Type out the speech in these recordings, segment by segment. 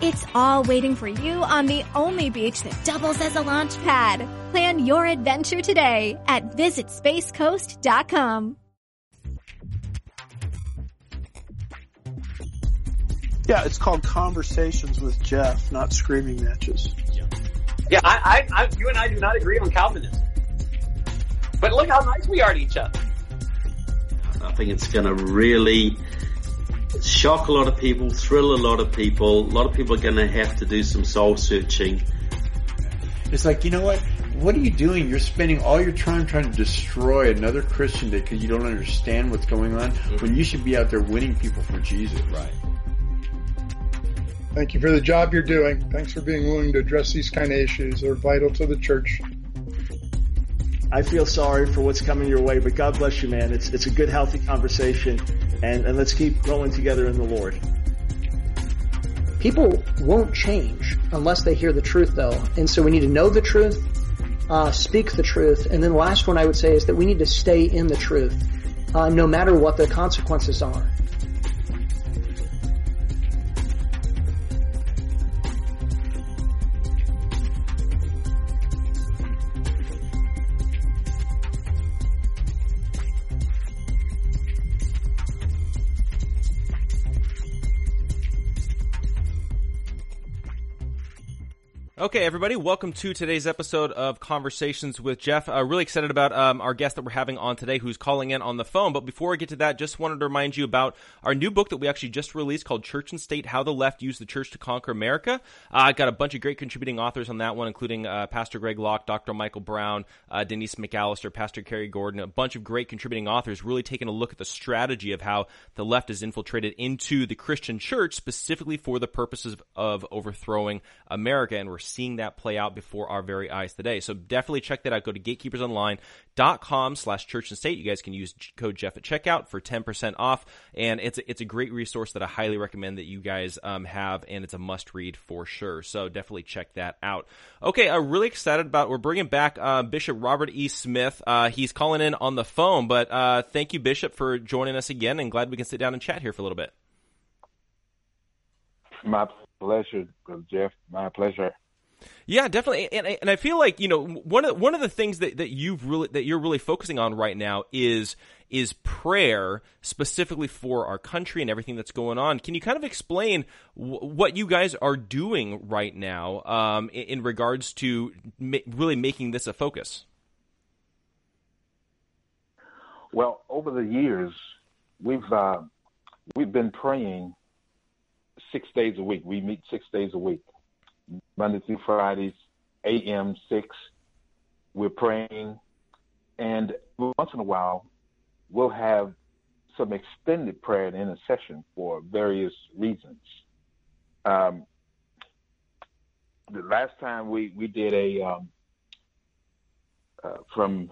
It's all waiting for you on the only beach that doubles as a launch pad. Plan your adventure today at visitspacecoast.com. Yeah, it's called Conversations with Jeff, not Screaming Matches. Yeah, I, I, I, you and I do not agree on Calvinism. But look how nice we are to each other. I think it's going to really shock a lot of people, thrill a lot of people. A lot of people are going to have to do some soul searching. It's like, you know what? What are you doing? You're spending all your time trying to destroy another Christian day because you don't understand what's going on mm-hmm. when you should be out there winning people for Jesus. Right. Thank you for the job you're doing. Thanks for being willing to address these kind of issues. They're vital to the church. I feel sorry for what's coming your way, but God bless you, man. It's, it's a good, healthy conversation, and, and let's keep growing together in the Lord. People won't change unless they hear the truth, though. And so we need to know the truth, uh, speak the truth, and then the last one I would say is that we need to stay in the truth, uh, no matter what the consequences are. Okay, everybody, welcome to today's episode of Conversations with Jeff. Uh, really excited about um, our guest that we're having on today who's calling in on the phone. But before we get to that, just wanted to remind you about our new book that we actually just released called Church and State How the Left Used the Church to Conquer America. Uh, I got a bunch of great contributing authors on that one, including uh, Pastor Greg Locke, Dr. Michael Brown, uh, Denise McAllister, Pastor Kerry Gordon, a bunch of great contributing authors really taking a look at the strategy of how the left is infiltrated into the Christian church specifically for the purposes of, of overthrowing America. And we're seeing that play out before our very eyes today. So definitely check that out. Go to gatekeepersonline.com slash church and state. You guys can use code Jeff at checkout for 10% off. And it's a, it's a great resource that I highly recommend that you guys um, have. And it's a must read for sure. So definitely check that out. Okay. I'm really excited about, we're bringing back uh, Bishop Robert E. Smith. Uh, he's calling in on the phone, but uh, thank you, Bishop, for joining us again and glad we can sit down and chat here for a little bit. My pleasure, Jeff. My pleasure. Yeah, definitely, and and I feel like you know one of one of the things that, that you've really that you're really focusing on right now is is prayer specifically for our country and everything that's going on. Can you kind of explain w- what you guys are doing right now um, in, in, regards to ma- really making this a focus? Well, over the years, we've uh, we've been praying six days a week. We meet six days a week Monday through Fridays, a.m. six. We're praying, and once in a while, we'll have some extended prayer and intercession for various reasons. Um, the last time we we did a um, uh, from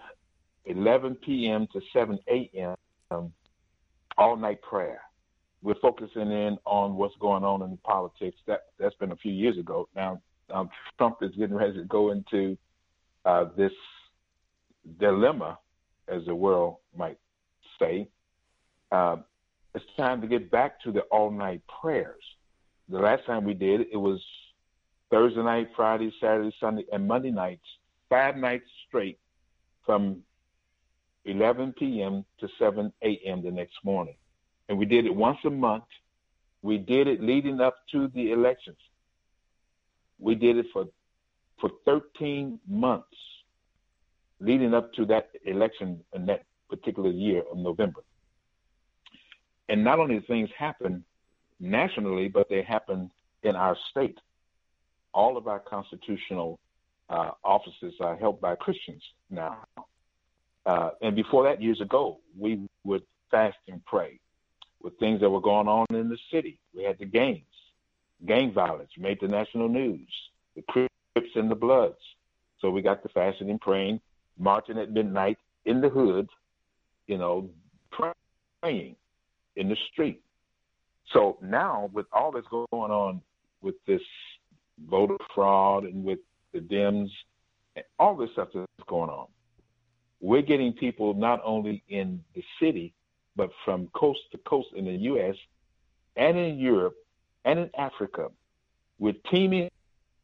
11 p.m. to 7 a.m. Um, all night prayer we're focusing in on what's going on in politics. That that's been a few years ago. Now um, Trump is getting ready to go into uh, this dilemma, as the world might say. Uh, it's time to get back to the all-night prayers. The last time we did it was Thursday night, Friday, Saturday, Sunday, and Monday nights, five nights straight, from 11 p.m. to 7 a.m. the next morning and we did it once a month. We did it leading up to the elections. We did it for for 13 months leading up to that election in that particular year of November. And not only things happen nationally, but they happen in our state. All of our constitutional uh, offices are held by Christians now. Uh, and before that, years ago, we would fast and pray with things that were going on in the city. We had the gangs, gang violence made the national news, the Crips and the Bloods. So we got the fasting and praying, marching at midnight in the hood you know, praying in the street. So now, with all that's going on with this voter fraud and with the Dems, and all this stuff that's going on, we're getting people not only in the city, but from coast to coast in the U.S. and in Europe and in Africa. We're teaming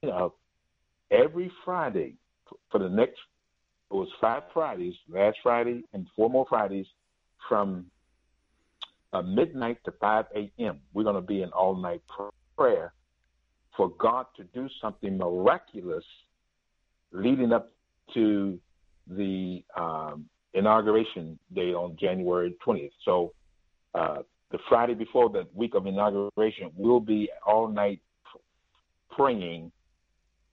up every Friday for the next, it was five Fridays, last Friday and four more Fridays from uh, midnight to 5 a.m. We're going to be in all night prayer for God to do something miraculous leading up to the um, inauguration day on January 20th. So uh, the Friday before the week of inauguration, we'll be all night praying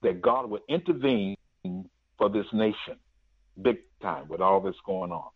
that God would intervene for this nation, big time, with all that's going on.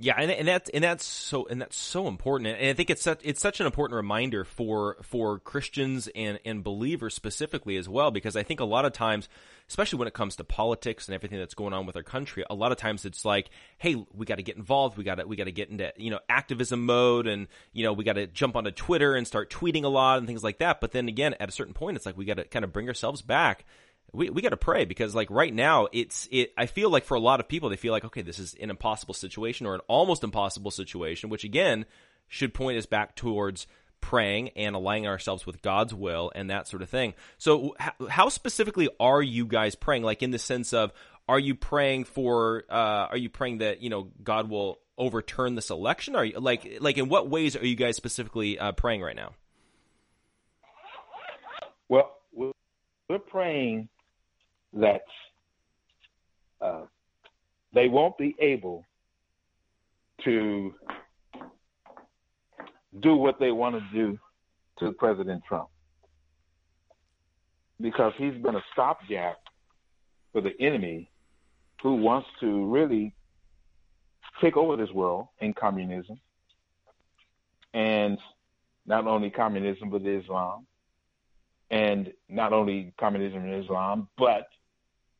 Yeah, and, and that's and that's so and that's so important, and I think it's such it's such an important reminder for for Christians and and believers specifically as well, because I think a lot of times, especially when it comes to politics and everything that's going on with our country, a lot of times it's like, hey, we got to get involved, we got to we got to get into you know activism mode, and you know we got to jump onto Twitter and start tweeting a lot and things like that. But then again, at a certain point, it's like we got to kind of bring ourselves back we we got to pray because like right now it's it I feel like for a lot of people they feel like okay this is an impossible situation or an almost impossible situation which again should point us back towards praying and aligning ourselves with God's will and that sort of thing. So how specifically are you guys praying like in the sense of are you praying for uh are you praying that you know God will overturn this election are you like like in what ways are you guys specifically uh, praying right now? Well, we're praying that uh, they won't be able to do what they want to do to President Trump. Because he's been a stopgap for the enemy who wants to really take over this world in communism. And not only communism but Islam. And not only communism and Islam but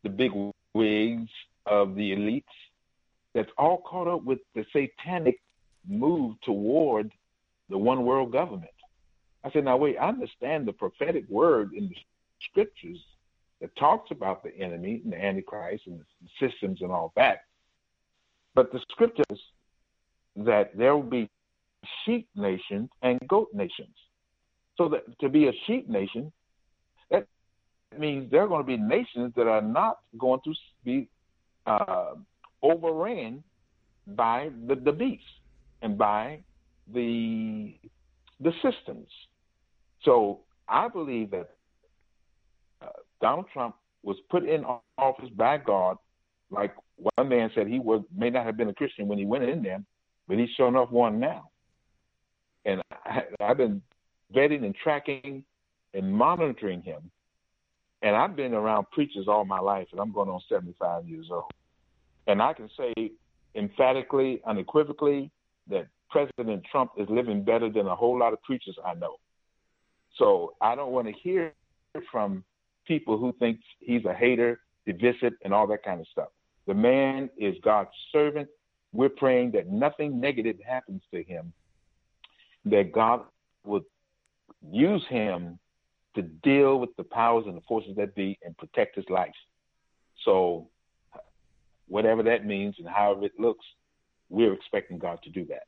the big wigs of the elites that's all caught up with the satanic move toward the one world government. I said, now wait, I understand the prophetic word in the scriptures that talks about the enemy and the Antichrist and the systems and all that. But the scriptures that there will be sheep nations and goat nations. So that to be a sheep nation, means there are going to be nations that are not going to be uh, overran by the, the beast and by the the systems. So I believe that uh, Donald Trump was put in office by God, like one man said he was may not have been a Christian when he went in there, but he's sure enough one now. And I, I've been vetting and tracking and monitoring him and I've been around preachers all my life, and I'm going on 75 years old. And I can say emphatically, unequivocally, that President Trump is living better than a whole lot of preachers I know. So I don't want to hear from people who think he's a hater, divisive, and all that kind of stuff. The man is God's servant. We're praying that nothing negative happens to him, that God would use him to deal with the powers and the forces that be and protect his life. So, whatever that means and however it looks, we're expecting God to do that.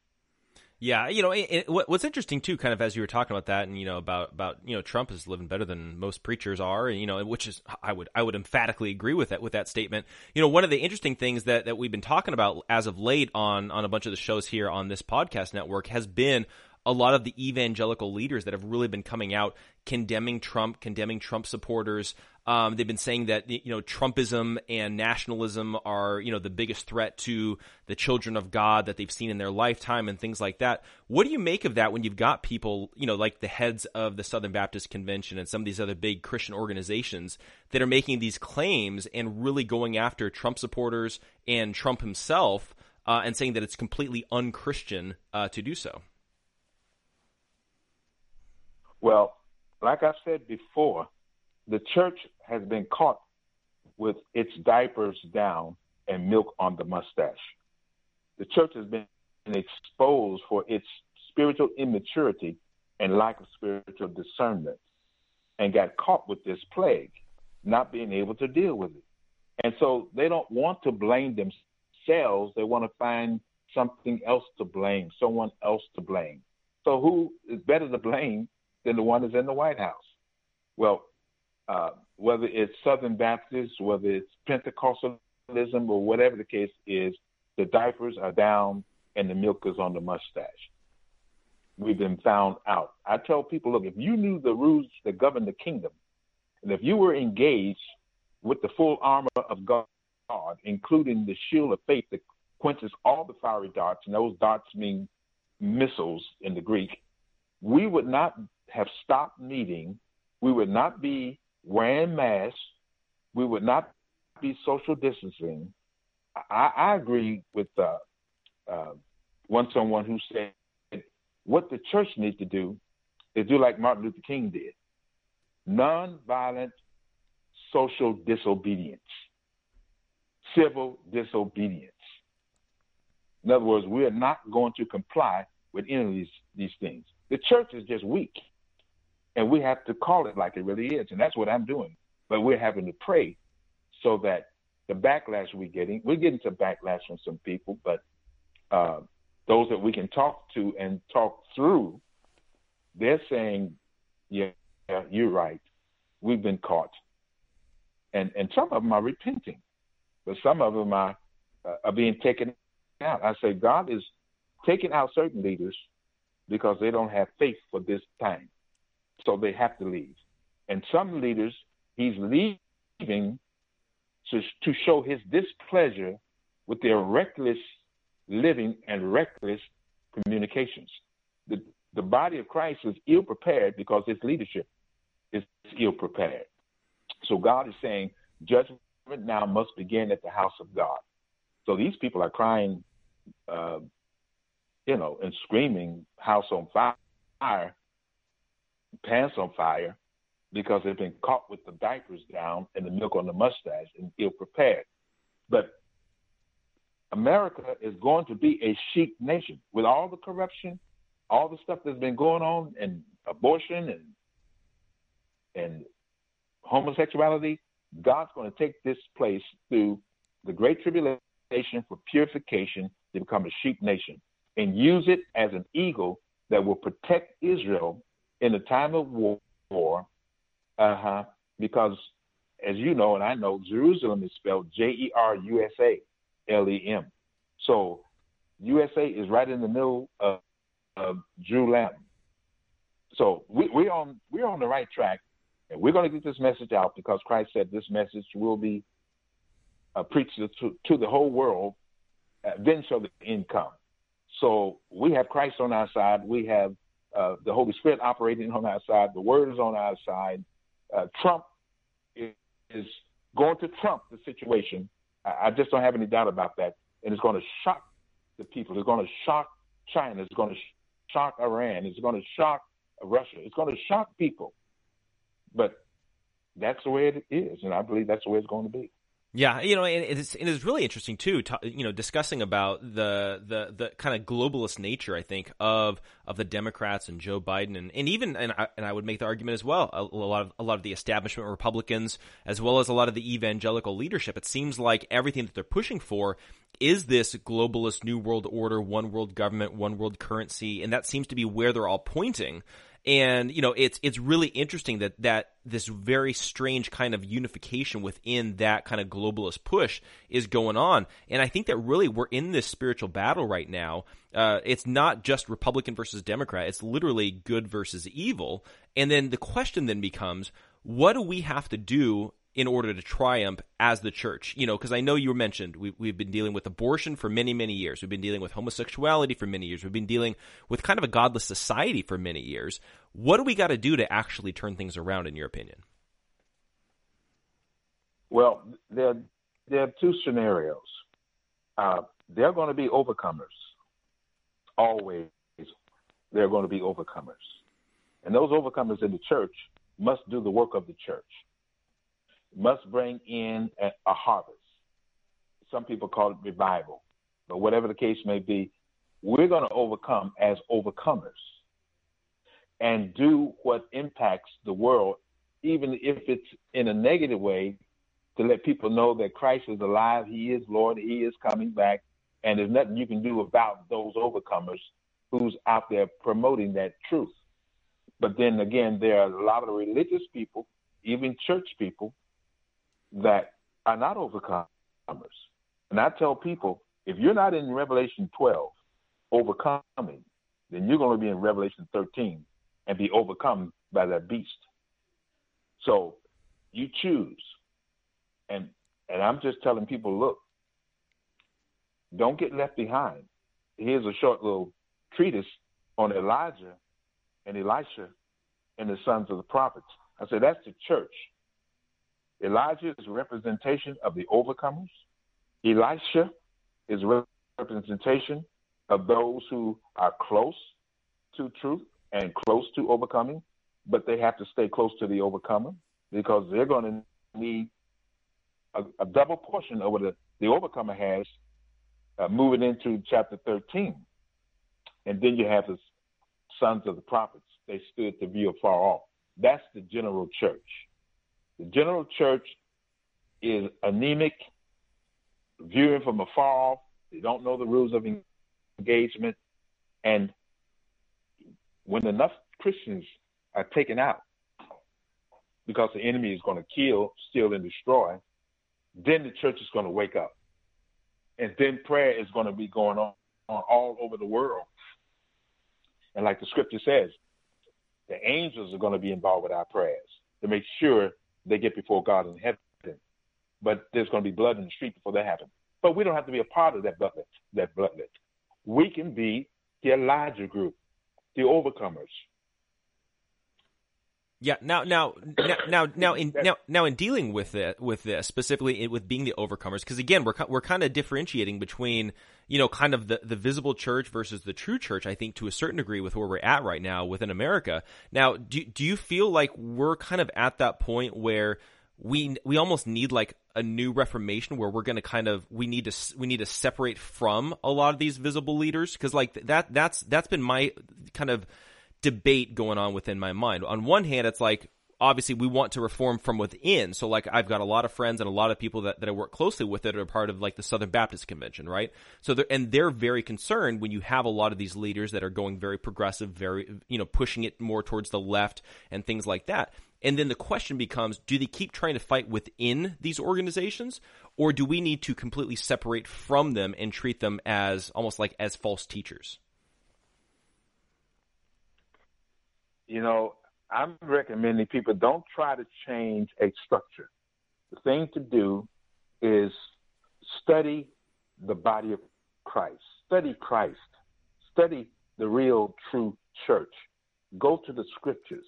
Yeah, you know, it, it, what's interesting too, kind of as you were talking about that, and you know about about you know Trump is living better than most preachers are, and you know, which is I would I would emphatically agree with that with that statement. You know, one of the interesting things that that we've been talking about as of late on on a bunch of the shows here on this podcast network has been a lot of the evangelical leaders that have really been coming out condemning Trump, condemning Trump supporters. Um, they've been saying that you know Trumpism and nationalism are you know the biggest threat to the children of God that they've seen in their lifetime and things like that. What do you make of that when you've got people you know like the heads of the Southern Baptist Convention and some of these other big Christian organizations that are making these claims and really going after Trump supporters and Trump himself uh, and saying that it's completely unchristian uh, to do so? Well, like I said before, the church has been caught with its diapers down and milk on the mustache. the church has been exposed for its spiritual immaturity and lack of spiritual discernment and got caught with this plague, not being able to deal with it. And so they don't want to blame themselves. They want to find something else to blame, someone else to blame. So who is better to blame than the one that's in the White House? Well, uh, whether it's Southern Baptists, whether it's Pentecostalism, or whatever the case is, the diapers are down and the milk is on the mustache. We've been found out. I tell people, look, if you knew the rules that govern the kingdom, and if you were engaged with the full armor of God, including the shield of faith that quenches all the fiery darts, and those darts mean missiles in the Greek, we would not have stopped meeting. We would not be wearing masks. We would not be social distancing. I, I agree with uh, uh, one someone who said what the church needs to do is do like Martin Luther King did nonviolent social disobedience, civil disobedience. In other words, we are not going to comply with any of these, these things. The church is just weak, and we have to call it like it really is, and that's what I'm doing. But we're having to pray so that the backlash we're getting, we're getting some backlash from some people, but uh, those that we can talk to and talk through, they're saying, yeah, yeah, you're right. We've been caught. And, and some of them are repenting, but some of them are, uh, are being taken out. I say God is taking out certain leaders because they don't have faith for this time. So they have to leave. And some leaders, he's leaving to, to show his displeasure with their reckless living and reckless communications. The, the body of Christ is ill prepared because its leadership is ill prepared. So God is saying judgment now must begin at the house of God. So these people are crying, uh, you know, and screaming, house on fire, pants on fire, because they've been caught with the diapers down and the milk on the mustache and ill prepared. But America is going to be a sheep nation with all the corruption, all the stuff that's been going on, and abortion and and homosexuality. God's going to take this place through the great tribulation for purification to become a sheep nation and use it as an eagle that will protect Israel in the time of war. Uh huh. Because, as you know, and I know, Jerusalem is spelled J E R U S A. L E M. So USA is right in the middle of, of Jerusalem. So we, we're on we're on the right track, and we're going to get this message out because Christ said this message will be uh, preached to, to the whole world. Uh, then shall the end come. So we have Christ on our side. We have uh, the Holy Spirit operating on our side. The Word is on our side. Uh, Trump is, is going to trump the situation I just don't have any doubt about that. And it's going to shock the people. It's going to shock China. It's going to shock Iran. It's going to shock Russia. It's going to shock people. But that's the way it is, and I believe that's the way it's going to be. Yeah, you know, and it's and it's really interesting too. To, you know, discussing about the the the kind of globalist nature, I think, of of the Democrats and Joe Biden, and, and even and I, and I would make the argument as well. A, a, lot of a lot of the establishment Republicans, as well as a lot of the evangelical leadership. It seems like everything that they're pushing for is this globalist new world order, one world government, one world currency, and that seems to be where they're all pointing. And you know, it's it's really interesting that that this very strange kind of unification within that kind of globalist push is going on. And I think that really we're in this spiritual battle right now. Uh, it's not just Republican versus Democrat; it's literally good versus evil. And then the question then becomes, what do we have to do in order to triumph as the church. You know, because I know you mentioned we, we've been dealing with abortion for many, many years. We've been dealing with homosexuality for many years. We've been dealing with kind of a godless society for many years. What do we got to do to actually turn things around, in your opinion? Well, there, there are two scenarios. Uh, they're going to be overcomers. Always, they're going to be overcomers. And those overcomers in the church must do the work of the church must bring in a, a harvest. Some people call it revival. but whatever the case may be, we're going to overcome as overcomers and do what impacts the world, even if it's in a negative way, to let people know that Christ is alive, He is Lord, He is coming back, and there's nothing you can do about those overcomers who's out there promoting that truth. But then again, there are a lot of religious people, even church people, that are not overcomers. And I tell people, if you're not in Revelation 12 overcoming, then you're going to be in Revelation 13 and be overcome by that beast. So you choose. And and I'm just telling people, look, don't get left behind. Here's a short little treatise on Elijah and Elisha and the sons of the prophets. I said that's the church. Elijah is representation of the overcomers. Elisha is representation of those who are close to truth and close to overcoming, but they have to stay close to the overcomer because they're going to need a, a double portion of what the, the overcomer has uh, moving into chapter 13. And then you have the sons of the prophets. They stood to view afar off. That's the general church. The general church is anemic, viewing from afar off. They don't know the rules of engagement. And when enough Christians are taken out because the enemy is going to kill, steal, and destroy, then the church is going to wake up. And then prayer is going to be going on, on all over the world. And like the scripture says, the angels are going to be involved with our prayers to make sure they get before God in heaven. But there's going to be blood in the street before that happens. But we don't have to be a part of that bloodlet. That bloodlet. We can be the Elijah group the overcomers. Yeah. Now, now, now, now, now, in now, now, in dealing with it, with this specifically with being the overcomers, because again, we're we're kind of differentiating between you know kind of the the visible church versus the true church. I think to a certain degree with where we're at right now within America. Now, do do you feel like we're kind of at that point where we we almost need like a new reformation where we're going to kind of we need to we need to separate from a lot of these visible leaders because like that that's that's been my kind of debate going on within my mind. On one hand, it's like obviously we want to reform from within. So like I've got a lot of friends and a lot of people that, that I work closely with that are part of like the Southern Baptist Convention, right? So they're, and they're very concerned when you have a lot of these leaders that are going very progressive, very, you know, pushing it more towards the left and things like that. And then the question becomes, do they keep trying to fight within these organizations or do we need to completely separate from them and treat them as almost like as false teachers? You know, I'm recommending people don't try to change a structure. The thing to do is study the body of Christ, study Christ, study the real true church. Go to the scriptures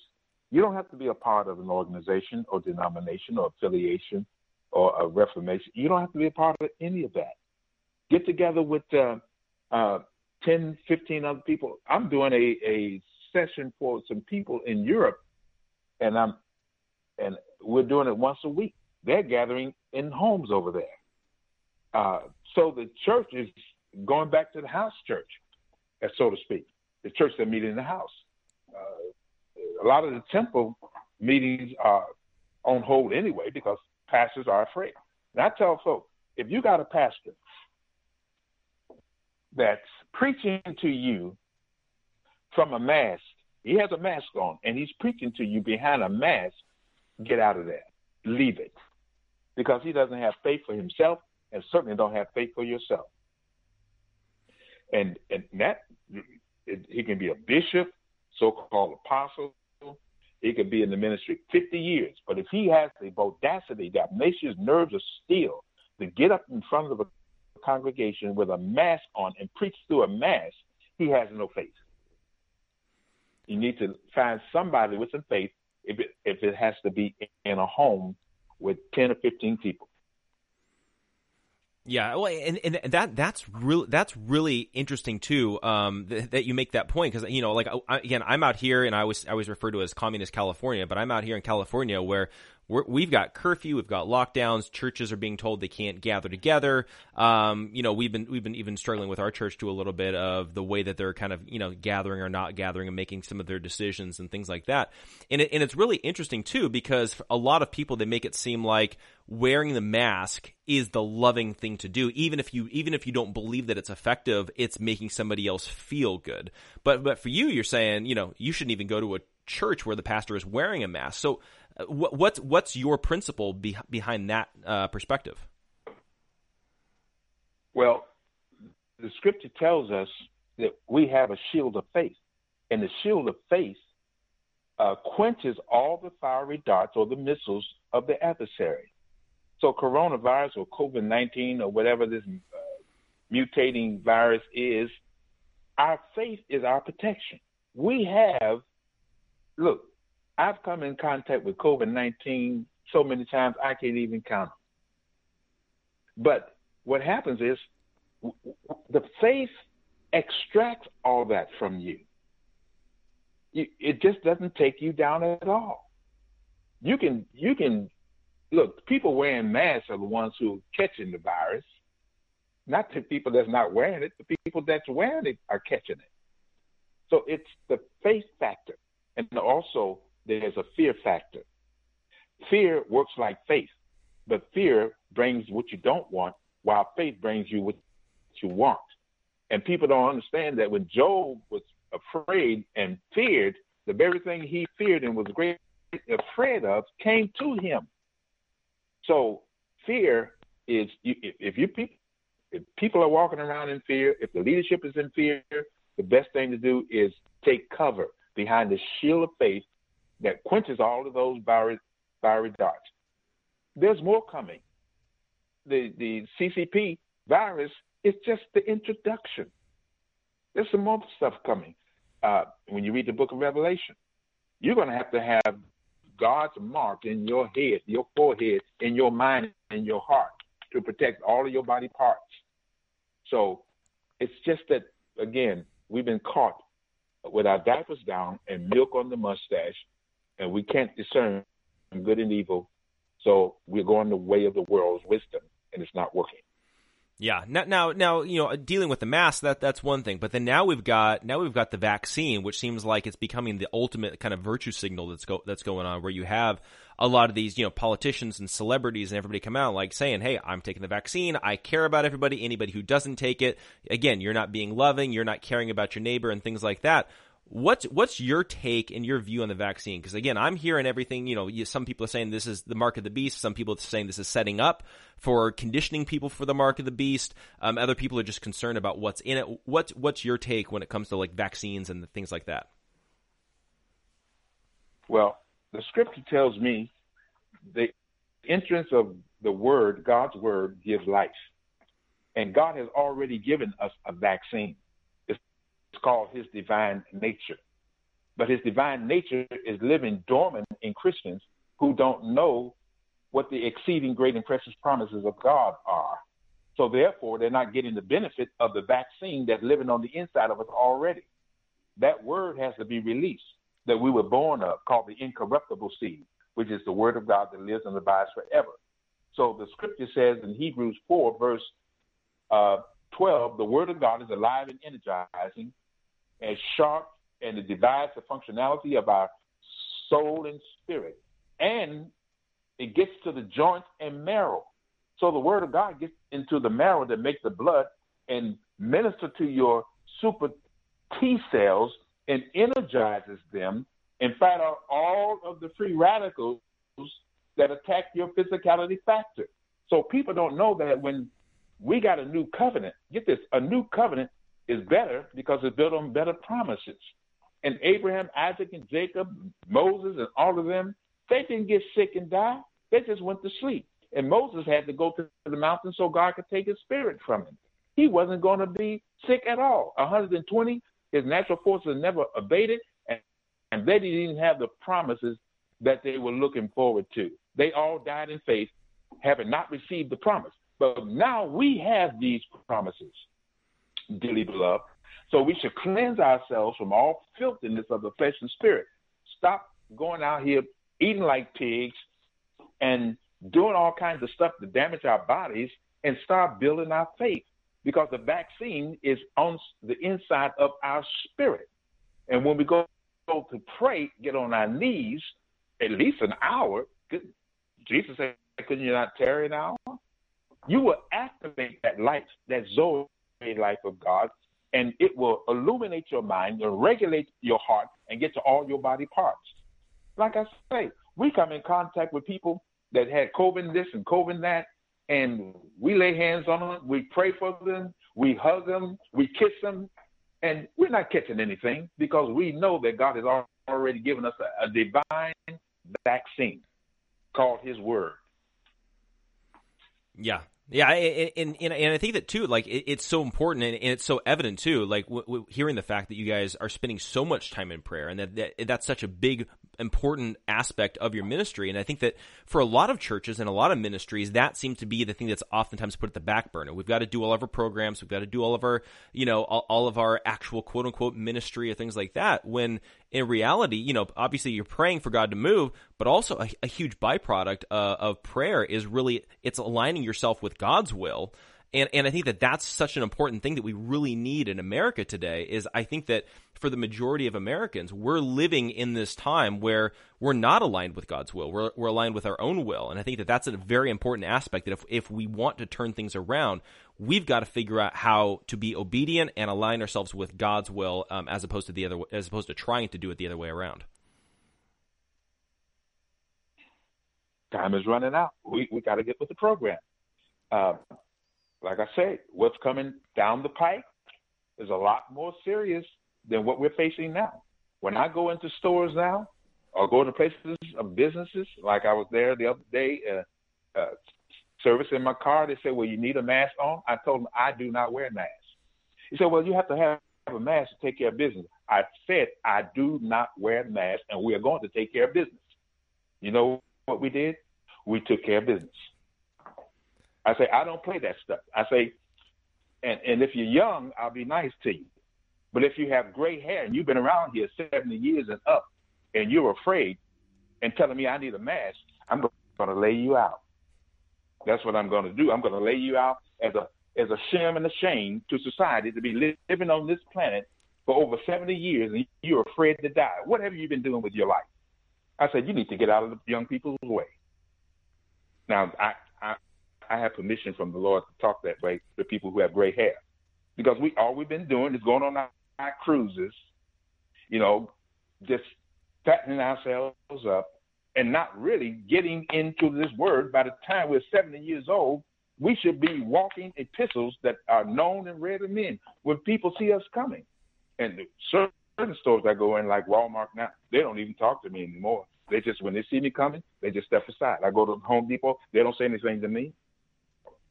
you don't have to be a part of an organization or denomination or affiliation or a reformation. You don't have to be a part of any of that. Get together with uh, uh, 10, 15 other people. I'm doing a, a session for some people in Europe, and I'm and we're doing it once a week. They're gathering in homes over there. Uh, so the church is going back to the house church, so to speak, the church that meet in the house. Uh, a lot of the temple meetings are on hold anyway because pastors are afraid. And I tell folks, if you got a pastor that's preaching to you from a mask, he has a mask on and he's preaching to you behind a mask, get out of there. Leave it. Because he doesn't have faith for himself and certainly don't have faith for yourself. And and that it, he can be a bishop, so-called apostle, he could be in the ministry 50 years, but if he has the audacity, the tenacious nerves of steel to get up in front of a congregation with a mask on and preach through a mask, he has no faith. You need to find somebody with some faith if it, if it has to be in a home with 10 or 15 people. Yeah, well, and, and that that's really that's really interesting too. Um, th- that you make that point because you know, like I, again, I'm out here, and I always I always refer to as communist California, but I'm out here in California where we have got curfew, we've got lockdowns, churches are being told they can't gather together. Um, you know, we've been we've been even struggling with our church to a little bit of the way that they're kind of you know gathering or not gathering and making some of their decisions and things like that. And it, and it's really interesting too because a lot of people they make it seem like wearing the mask is the loving thing to do even if you even if you don't believe that it's effective it's making somebody else feel good but but for you you're saying you know you shouldn't even go to a church where the pastor is wearing a mask so what, what's what's your principle be, behind that uh, perspective well the scripture tells us that we have a shield of faith and the shield of faith uh, quenches all the fiery darts or the missiles of the adversary so coronavirus or COVID 19 or whatever this uh, mutating virus is, our faith is our protection. We have, look, I've come in contact with COVID 19 so many times I can't even count. But what happens is the faith extracts all that from you. It just doesn't take you down at all. You can you can look, people wearing masks are the ones who are catching the virus, not the people that's not wearing it. The people that's wearing it are catching it. So it's the faith factor. And also, there's a fear factor. Fear works like faith, but fear brings what you don't want, while faith brings you what you want. And people don't understand that when Job was afraid and feared, the very thing he feared and was great afraid of came to him. So fear is if you if people are walking around in fear, if the leadership is in fear, the best thing to do is take cover behind the shield of faith that quenches all of those fiery, fiery darts. There's more coming. The the CCP virus is just the introduction. There's some more stuff coming. Uh, when you read the book of Revelation, you're going to have to have God's mark in your head, your forehead, in your mind, in your heart to protect all of your body parts. So it's just that, again, we've been caught with our diapers down and milk on the mustache, and we can't discern good and evil. So we're going the way of the world's wisdom, and it's not working. Yeah. Now, now, now, you know, dealing with the mask that that's one thing, but then now we've got now we've got the vaccine, which seems like it's becoming the ultimate kind of virtue signal that's go that's going on, where you have a lot of these, you know, politicians and celebrities and everybody come out like saying, "Hey, I'm taking the vaccine. I care about everybody. Anybody who doesn't take it, again, you're not being loving. You're not caring about your neighbor and things like that." What's what's your take and your view on the vaccine? Because again, I'm hearing everything. You know, some people are saying this is the mark of the beast. Some people are saying this is setting up for conditioning people for the mark of the beast. Um, other people are just concerned about what's in it. What's what's your take when it comes to like vaccines and things like that? Well, the scripture tells me the entrance of the word, God's word, gives life, and God has already given us a vaccine called his divine nature. But his divine nature is living dormant in Christians who don't know what the exceeding great and precious promises of God are. So therefore, they're not getting the benefit of the vaccine that's living on the inside of us already. That word has to be released that we were born of, called the incorruptible seed, which is the word of God that lives and abides forever. So the scripture says in Hebrews 4, verse uh, 12, the word of God is alive and energizing, as sharp and it divides the functionality of our soul and spirit. And it gets to the joints and marrow. So the word of God gets into the marrow that makes the blood and minister to your super T cells and energizes them and fight out all of the free radicals that attack your physicality factor. So people don't know that when we got a new covenant, get this, a new covenant is better because it's built on better promises. And Abraham, Isaac, and Jacob, Moses, and all of them, they didn't get sick and die. They just went to sleep. And Moses had to go to the mountain so God could take his spirit from him. He wasn't going to be sick at all. 120, his natural forces never abated, and, and they didn't even have the promises that they were looking forward to. They all died in faith, having not received the promise. But now we have these promises dearly beloved. So we should cleanse ourselves from all filthiness of the flesh and spirit. Stop going out here eating like pigs, and doing all kinds of stuff to damage our bodies and start building our faith because the vaccine is on the inside of our spirit. And when we go, to pray, get on our knees, at least an hour, Jesus said, Couldn't you not tarry hour? You will activate that light, that Zoe life of God, and it will illuminate your mind and regulate your heart and get to all your body parts. Like I say, we come in contact with people that had COVID this and COVID that, and we lay hands on them, we pray for them, we hug them, we kiss them, and we're not catching anything because we know that God has already given us a, a divine vaccine called His Word. Yeah, yeah, and, and, and I think that too, like it, it's so important and, and, it's so evident too, like w- w- hearing the fact that you guys are spending so much time in prayer and that, that that's such a big important aspect of your ministry. And I think that for a lot of churches and a lot of ministries, that seems to be the thing that's oftentimes put at the back burner. We've got to do all of our programs. We've got to do all of our, you know, all, all of our actual quote unquote ministry or things like that. When in reality, you know, obviously you're praying for God to move, but also a, a huge byproduct uh, of prayer is really, it's aligning yourself with God's will. And, and I think that that's such an important thing that we really need in America today is I think that for the majority of Americans, we're living in this time where we're not aligned with God's will. We're, we're aligned with our own will. And I think that that's a very important aspect that if, if we want to turn things around, we've got to figure out how to be obedient and align ourselves with God's will um, as opposed to the other, as opposed to trying to do it the other way around. Time is running out. We, we got to get with the program. Uh, like I said, what's coming down the pike is a lot more serious than what we're facing now. When I go into stores now, or go to places of businesses, like I was there the other day, uh, uh, servicing my car, they said, "Well, you need a mask on." I told them I do not wear masks. He said, "Well, you have to have a mask to take care of business." I said, "I do not wear masks, and we are going to take care of business." You know what we did? We took care of business. I say, I don't play that stuff. I say, and, and if you're young, I'll be nice to you. But if you have gray hair and you've been around here 70 years and up, and you're afraid and telling me I need a mask, I'm going to lay you out. That's what I'm going to do. I'm going to lay you out as a as a shame and a shame to society to be living on this planet for over 70 years and you're afraid to die. What have you been doing with your life? I said, you need to get out of the young people's way. Now, I, I have permission from the Lord to talk that way to people who have gray hair, because we all we've been doing is going on our, our cruises, you know, just fattening ourselves up and not really getting into this word. By the time we're 70 years old, we should be walking epistles that are known and read of men when people see us coming. And certain stores I go in, like Walmart now, they don't even talk to me anymore. They just, when they see me coming, they just step aside. I go to Home Depot, they don't say anything to me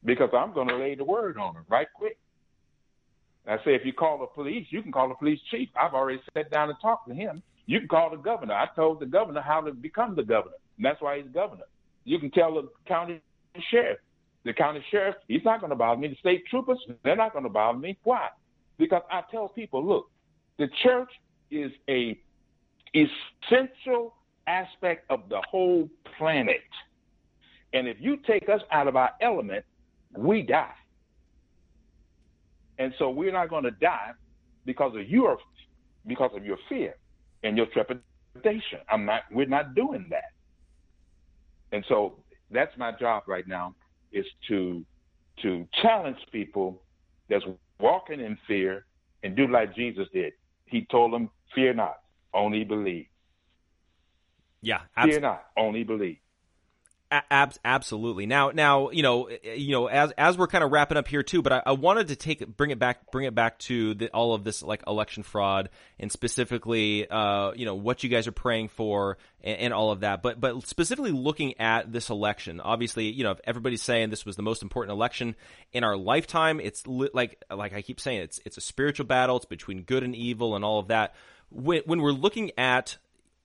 because I'm going to lay the word on him right quick. I say, if you call the police, you can call the police chief. I've already sat down and talked to him. You can call the governor. I told the governor how to become the governor, and that's why he's governor. You can tell the county sheriff. The county sheriff, he's not going to bother me. The state troopers, they're not going to bother me. Why? Because I tell people, look, the church is a essential aspect of the whole planet. And if you take us out of our element, we die. And so we're not going to die because of your because of your fear and your trepidation. I'm not we're not doing that. And so that's my job right now is to to challenge people that's walking in fear and do like Jesus did. He told them, "Fear not, only believe." Yeah, absolutely. fear not, only believe. Ab- absolutely. Now, now, you know, you know, as as we're kind of wrapping up here too, but I, I wanted to take bring it back, bring it back to the, all of this like election fraud and specifically, uh, you know, what you guys are praying for and, and, all of that. But but specifically looking at this election, obviously, you know, if everybody's saying this was the most important election in our lifetime, it's li- like like I keep saying, it's it's a spiritual battle. It's between good and evil and all of that. When when we're looking at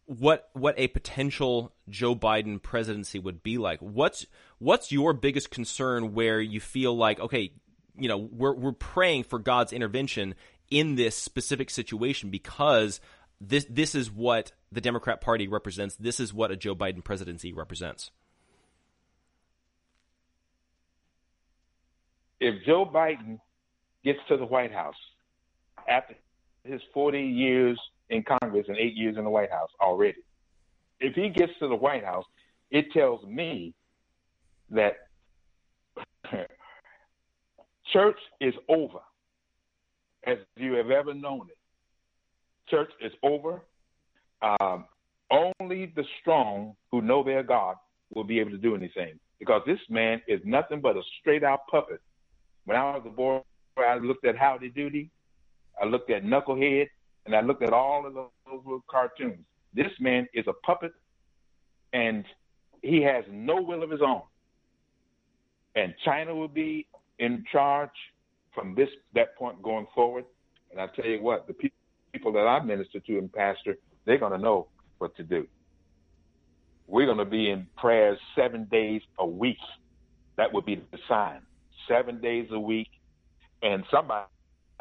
what what a potential Joe Biden presidency would be like. What's what's your biggest concern where you feel like okay, you know, we're we're praying for God's intervention in this specific situation because this this is what the Democrat Party represents. This is what a Joe Biden presidency represents. If Joe Biden gets to the White House after his 40 years in Congress and eight years in the White House already, if he gets to the White House, it tells me that church is over as you have ever known it. Church is over. Um, only the strong who know their God will be able to do anything because this man is nothing but a straight out puppet. When I was a boy, I looked at Howdy Doody, I looked at Knucklehead, and I looked at all of those little cartoons. This man is a puppet, and he has no will of his own. And China will be in charge from this that point going forward. And I tell you what, the pe- people that I minister to and pastor, they're going to know what to do. We're going to be in prayers seven days a week. That would be the sign. Seven days a week. And somebody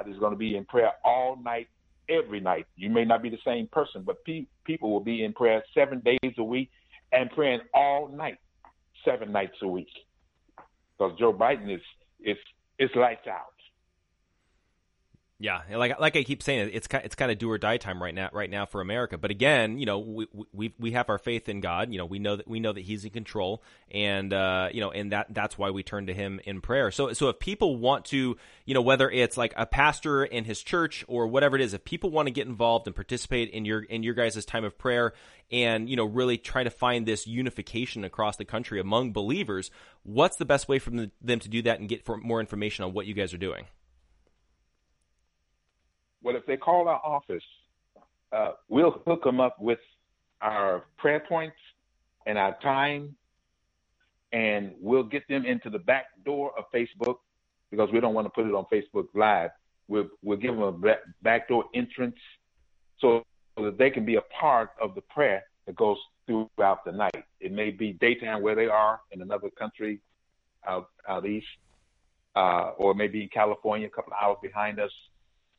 is going to be in prayer all night, every night. You may not be the same person, but pe- people will be in prayer seven days a week and praying all night, seven nights a week. Because Joe Biden is, is, is lights out. Yeah, like like I keep saying, it's it's kind of do or die time right now, right now for America. But again, you know, we we we have our faith in God. You know, we know that we know that He's in control, and uh, you know, and that that's why we turn to Him in prayer. So so if people want to, you know, whether it's like a pastor in his church or whatever it is, if people want to get involved and participate in your in your guys' time of prayer, and you know, really try to find this unification across the country among believers, what's the best way for them to do that and get more information on what you guys are doing? Well, if they call our office, uh, we'll hook them up with our prayer points and our time, and we'll get them into the back door of Facebook because we don't want to put it on Facebook Live. We'll, we'll give them a back, door entrance so that they can be a part of the prayer that goes throughout the night. It may be daytime where they are in another country out, out east, uh, or maybe in California, a couple of hours behind us.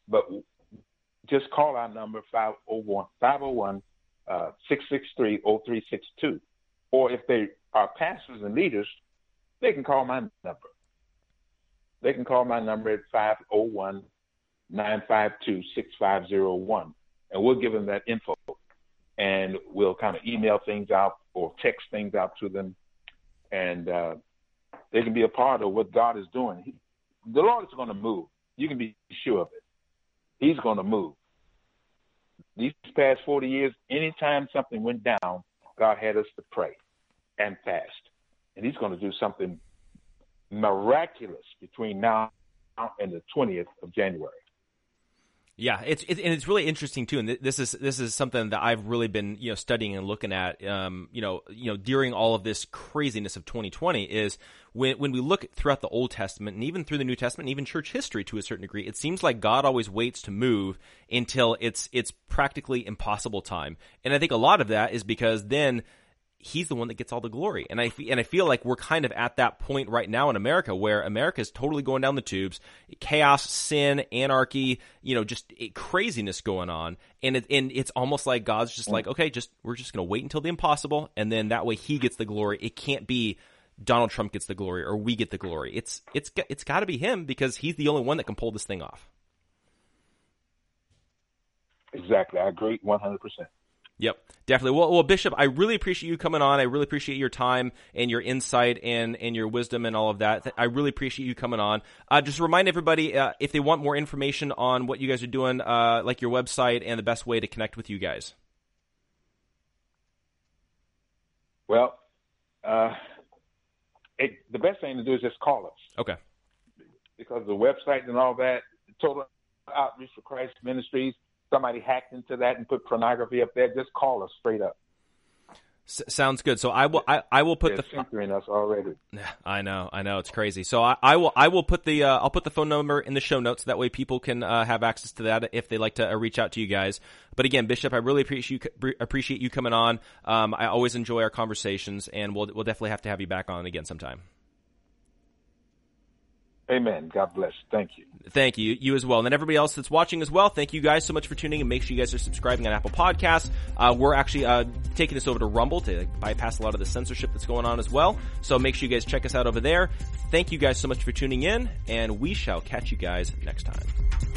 But just call our number 501 501 uh, 663 0362. Or if they are pastors and leaders, they can call my number. They can call my number at 501 952 6501. And we'll give them that info. And we'll kind of email things out or text things out to them. And uh, they can be a part of what God is doing. He, the Lord is going to move. You can be sure of it. He's going to move. These past 40 years, anytime something went down, God had us to pray and fast. And He's going to do something miraculous between now and the 20th of January. Yeah, it's it, and it's really interesting too. And this is this is something that I've really been you know studying and looking at. Um, you know, you know, during all of this craziness of 2020 is when when we look throughout the Old Testament and even through the New Testament, and even church history to a certain degree, it seems like God always waits to move until it's it's practically impossible time. And I think a lot of that is because then he's the one that gets all the glory. And I and I feel like we're kind of at that point right now in America where America is totally going down the tubes, chaos, sin, anarchy, you know, just craziness going on. And it, and it's almost like God's just like, okay, just we're just going to wait until the impossible and then that way he gets the glory. It can't be Donald Trump gets the glory or we get the glory. It's it's it's got to be him because he's the only one that can pull this thing off. Exactly. I agree 100%. Yep, definitely. Well, well, Bishop, I really appreciate you coming on. I really appreciate your time and your insight and, and your wisdom and all of that. I really appreciate you coming on. Uh, just remind everybody uh, if they want more information on what you guys are doing, uh, like your website and the best way to connect with you guys. Well, uh, it, the best thing to do is just call us. Okay. Because the website and all that, Total Outreach for Christ Ministries, somebody hacked into that and put pornography up there, just call us straight up. S- sounds good. So I will. I, I will put They're the censoring us already. I know. I know. It's crazy. So I, I will. I will put the. Uh, I'll put the phone number in the show notes. That way, people can uh, have access to that if they like to uh, reach out to you guys. But again, Bishop, I really appreciate you appreciate you coming on. Um, I always enjoy our conversations, and we'll we'll definitely have to have you back on again sometime. Amen. God bless. Thank you. Thank you. You as well. And then everybody else that's watching as well, thank you guys so much for tuning in. Make sure you guys are subscribing on Apple Podcasts. Uh, we're actually uh, taking this over to Rumble to like, bypass a lot of the censorship that's going on as well. So make sure you guys check us out over there. Thank you guys so much for tuning in, and we shall catch you guys next time.